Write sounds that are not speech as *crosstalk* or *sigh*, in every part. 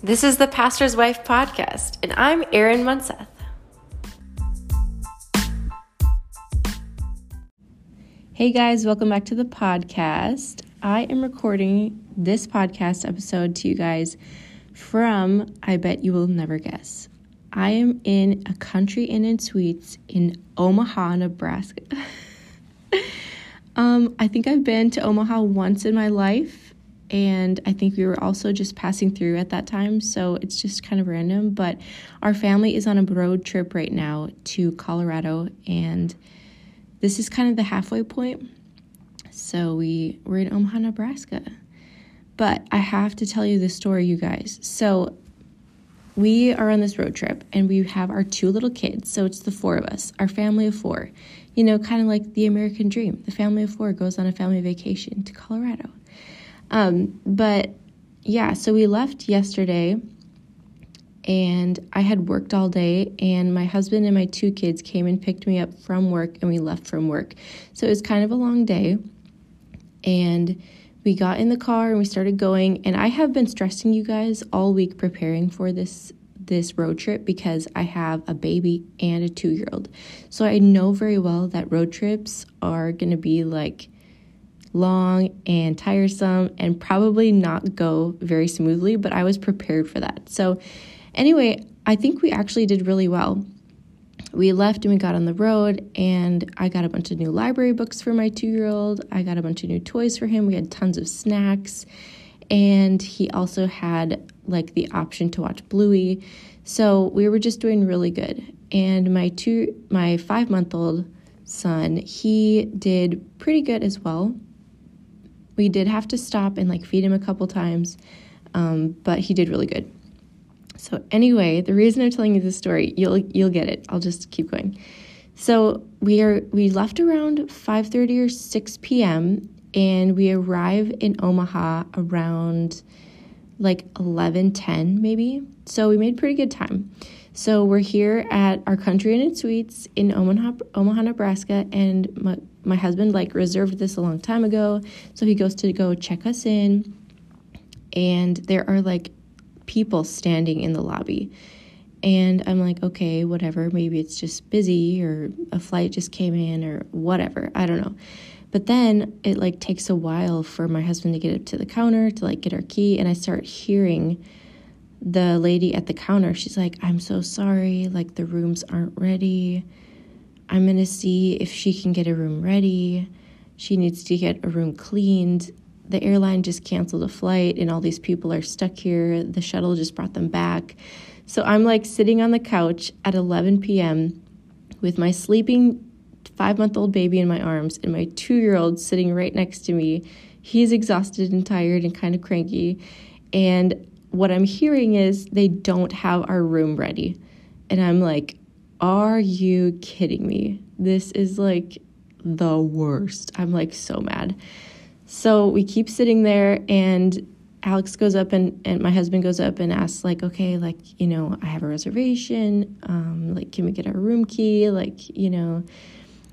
This is the Pastor's Wife podcast, and I'm Erin Munseth. Hey guys, welcome back to the podcast. I am recording this podcast episode to you guys from I Bet You Will Never Guess. I am in a country inn and suites in Omaha, Nebraska. *laughs* um, I think I've been to Omaha once in my life and I think we were also just passing through at that time, so it's just kind of random. But our family is on a road trip right now to Colorado, and this is kind of the halfway point. So we we're in Omaha, Nebraska. But I have to tell you this story, you guys. So we are on this road trip and we have our two little kids. So it's the four of us, our family of four. You know, kind of like the American dream. The family of four goes on a family vacation to Colorado. Um, but yeah, so we left yesterday and I had worked all day, and my husband and my two kids came and picked me up from work, and we left from work. So it was kind of a long day. And we got in the car and we started going, and I have been stressing you guys all week preparing for this this road trip because I have a baby and a 2-year-old. So I know very well that road trips are going to be like long and tiresome and probably not go very smoothly, but I was prepared for that. So, anyway, I think we actually did really well. We left and we got on the road, and I got a bunch of new library books for my two year old. I got a bunch of new toys for him. We had tons of snacks, and he also had like the option to watch Bluey. So we were just doing really good. And my two, my five month old son, he did pretty good as well. We did have to stop and like feed him a couple times, um, but he did really good. So anyway, the reason I'm telling you this story, you'll you'll get it. I'll just keep going. So we are we left around 5:30 or 6 p.m. and we arrive in Omaha around like 11:10 maybe. So we made pretty good time. So we're here at our Country Inn and Suites in Omaha, Omaha, Nebraska, and my, husband like reserved this a long time ago. So he goes to go check us in, and there are like people standing in the lobby. And I'm like, okay, whatever. Maybe it's just busy or a flight just came in or whatever. I don't know. But then it like takes a while for my husband to get up to the counter to like get our key. And I start hearing the lady at the counter, she's like, I'm so sorry, like the rooms aren't ready. I'm gonna see if she can get a room ready. She needs to get a room cleaned. The airline just canceled a flight, and all these people are stuck here. The shuttle just brought them back. So I'm like sitting on the couch at 11 p.m. with my sleeping five month old baby in my arms and my two year old sitting right next to me. He's exhausted and tired and kind of cranky. And what I'm hearing is they don't have our room ready. And I'm like, are you kidding me? This is like the worst. I'm like so mad. So we keep sitting there and Alex goes up and, and my husband goes up and asks like, okay, like, you know, I have a reservation. Um, like, can we get our room key? Like, you know,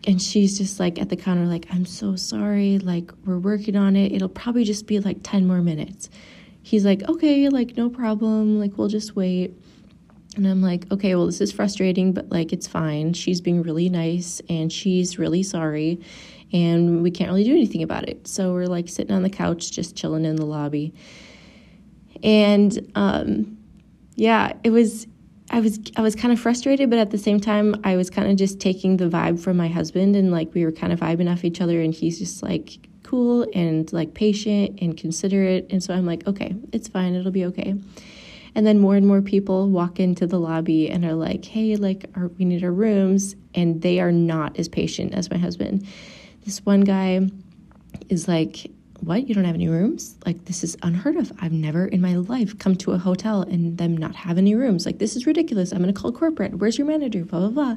and she's just like at the counter, like, I'm so sorry. Like, we're working on it. It'll probably just be like 10 more minutes he's like, okay, like, no problem. Like, we'll just wait. And I'm like, okay, well, this is frustrating, but like, it's fine. She's being really nice and she's really sorry. And we can't really do anything about it. So we're like sitting on the couch, just chilling in the lobby. And um, yeah, it was. I was I was kind of frustrated, but at the same time, I was kind of just taking the vibe from my husband, and like we were kind of vibing off each other. And he's just like, cool and like patient and considerate. And so I'm like, okay, it's fine, it'll be okay. And then more and more people walk into the lobby and are like, hey, like, our, we need our rooms. And they are not as patient as my husband. This one guy is like, what? You don't have any rooms? Like, this is unheard of. I've never in my life come to a hotel and them not have any rooms. Like, this is ridiculous. I'm going to call corporate. Where's your manager? Blah, blah, blah.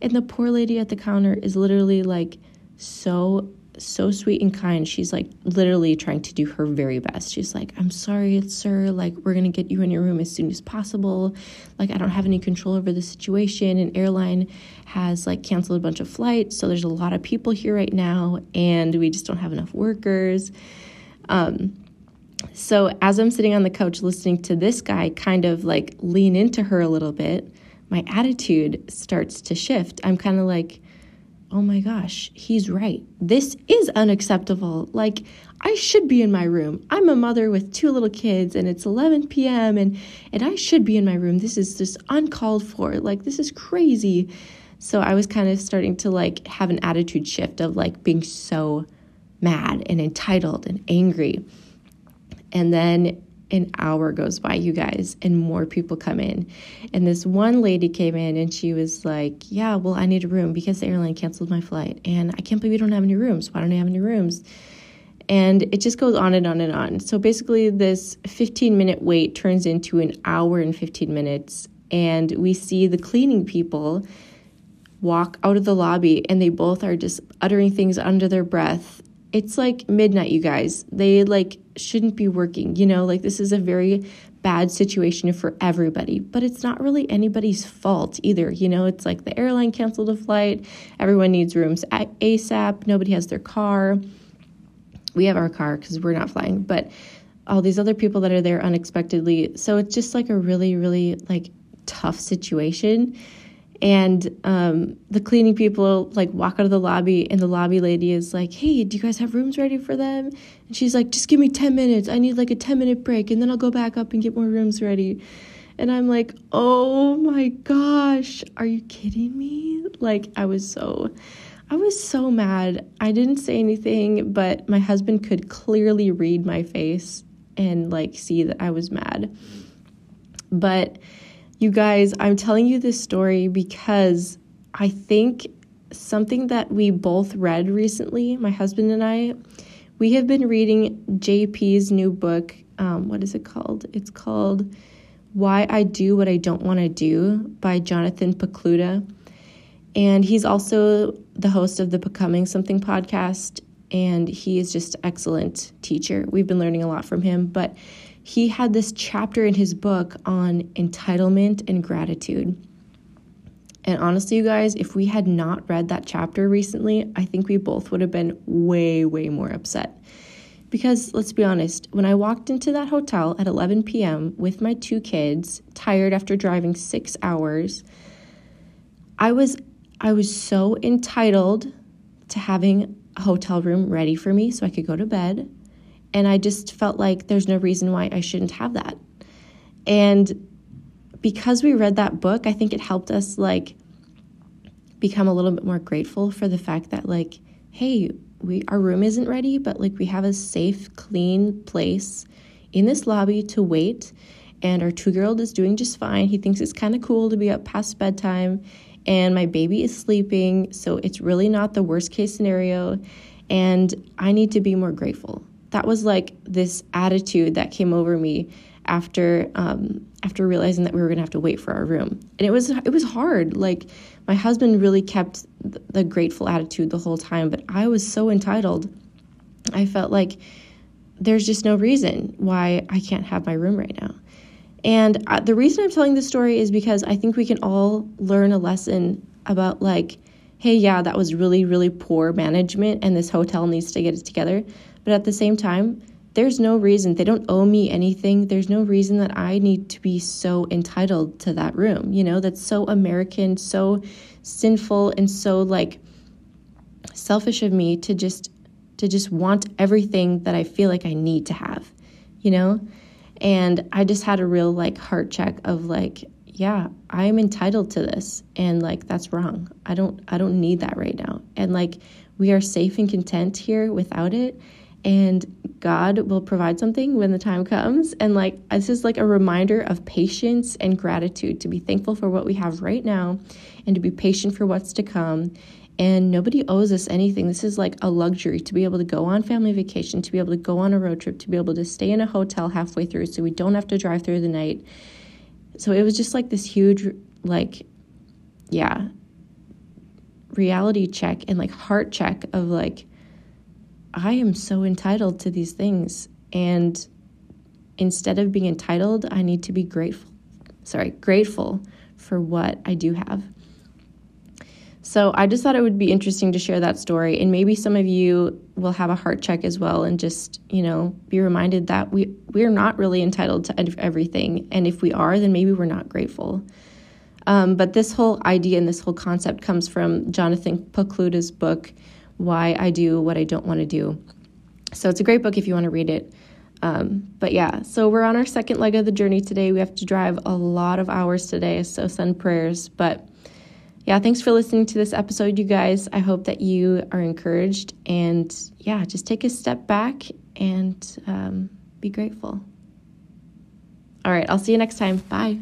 And the poor lady at the counter is literally like so so sweet and kind. She's like literally trying to do her very best. She's like, I'm sorry, sir. Like, we're going to get you in your room as soon as possible. Like, I don't have any control over the situation. An airline has like canceled a bunch of flights. So there's a lot of people here right now, and we just don't have enough workers. Um, So as I'm sitting on the couch listening to this guy kind of like lean into her a little bit, my attitude starts to shift. I'm kind of like, oh my gosh, he's right. This is unacceptable. Like, I should be in my room. I'm a mother with two little kids and it's 11 p.m. and and I should be in my room. This is just uncalled for. Like this is crazy. So I was kind of starting to like have an attitude shift of like being so mad and entitled and angry. And then an hour goes by, you guys, and more people come in. And this one lady came in and she was like, Yeah, well, I need a room because the airline canceled my flight. And I can't believe you don't have any rooms. Why don't I have any rooms? And it just goes on and on and on. So basically, this 15 minute wait turns into an hour and 15 minutes. And we see the cleaning people walk out of the lobby and they both are just uttering things under their breath it's like midnight, you guys. They like shouldn't be working, you know, like this is a very bad situation for everybody, but it's not really anybody's fault either. You know, it's like the airline canceled a flight, everyone needs rooms at ASAP, nobody has their car. We have our car because we're not flying, but all these other people that are there unexpectedly. So it's just like a really, really like tough situation and um, the cleaning people like walk out of the lobby and the lobby lady is like hey do you guys have rooms ready for them? And she's like just give me 10 minutes. I need like a 10 minute break and then i'll go back up and get more rooms ready. And i'm like oh my gosh. Are you kidding me? Like i was so i was so mad. I didn't say anything but my husband could clearly read my face and like see that i was mad. But you guys, I'm telling you this story because I think something that we both read recently, my husband and I, we have been reading JP's new book. Um, what is it called? It's called Why I Do What I Don't Want to Do by Jonathan Pokluda. And he's also the host of the Becoming Something podcast. And he is just excellent teacher. We've been learning a lot from him. But he had this chapter in his book on entitlement and gratitude. And honestly, you guys, if we had not read that chapter recently, I think we both would have been way, way more upset. Because let's be honest, when I walked into that hotel at 11 p.m. with my two kids, tired after driving six hours, I was I was so entitled to having a hotel room ready for me so I could go to bed. And I just felt like there's no reason why I shouldn't have that. And because we read that book, I think it helped us like become a little bit more grateful for the fact that like, hey, we our room isn't ready, but like we have a safe, clean place in this lobby to wait. And our two year old is doing just fine. He thinks it's kind of cool to be up past bedtime. And my baby is sleeping. So it's really not the worst case scenario. And I need to be more grateful that was like this attitude that came over me after um, after realizing that we were gonna have to wait for our room, and it was it was hard. Like my husband really kept the grateful attitude the whole time, but I was so entitled. I felt like there's just no reason why I can't have my room right now. And uh, the reason I'm telling this story is because I think we can all learn a lesson about like, hey, yeah, that was really really poor management, and this hotel needs to get it together. But at the same time, there's no reason, they don't owe me anything. There's no reason that I need to be so entitled to that room. You know, that's so American, so sinful, and so like selfish of me to just to just want everything that I feel like I need to have, you know? And I just had a real like heart check of like, yeah, I'm entitled to this and like that's wrong. I don't I don't need that right now. And like we are safe and content here without it and God will provide something when the time comes. And like, this is like a reminder of patience and gratitude to be thankful for what we have right now and to be patient for what's to come. And nobody owes us anything. This is like a luxury to be able to go on family vacation, to be able to go on a road trip, to be able to stay in a hotel halfway through so we don't have to drive through the night. So it was just like this huge, like, yeah, reality check and like heart check of like, I am so entitled to these things. And instead of being entitled, I need to be grateful. Sorry, grateful for what I do have. So I just thought it would be interesting to share that story, and maybe some of you will have a heart check as well, and just you know be reminded that we we're not really entitled to everything, and if we are, then maybe we're not grateful. Um, but this whole idea and this whole concept comes from Jonathan Pokluda's book, Why I Do What I Don't Want to Do. So it's a great book if you want to read it. Um, but yeah, so we're on our second leg of the journey today. We have to drive a lot of hours today, so send prayers. But yeah, thanks for listening to this episode, you guys. I hope that you are encouraged and yeah, just take a step back and um, be grateful. All right, I'll see you next time. Bye.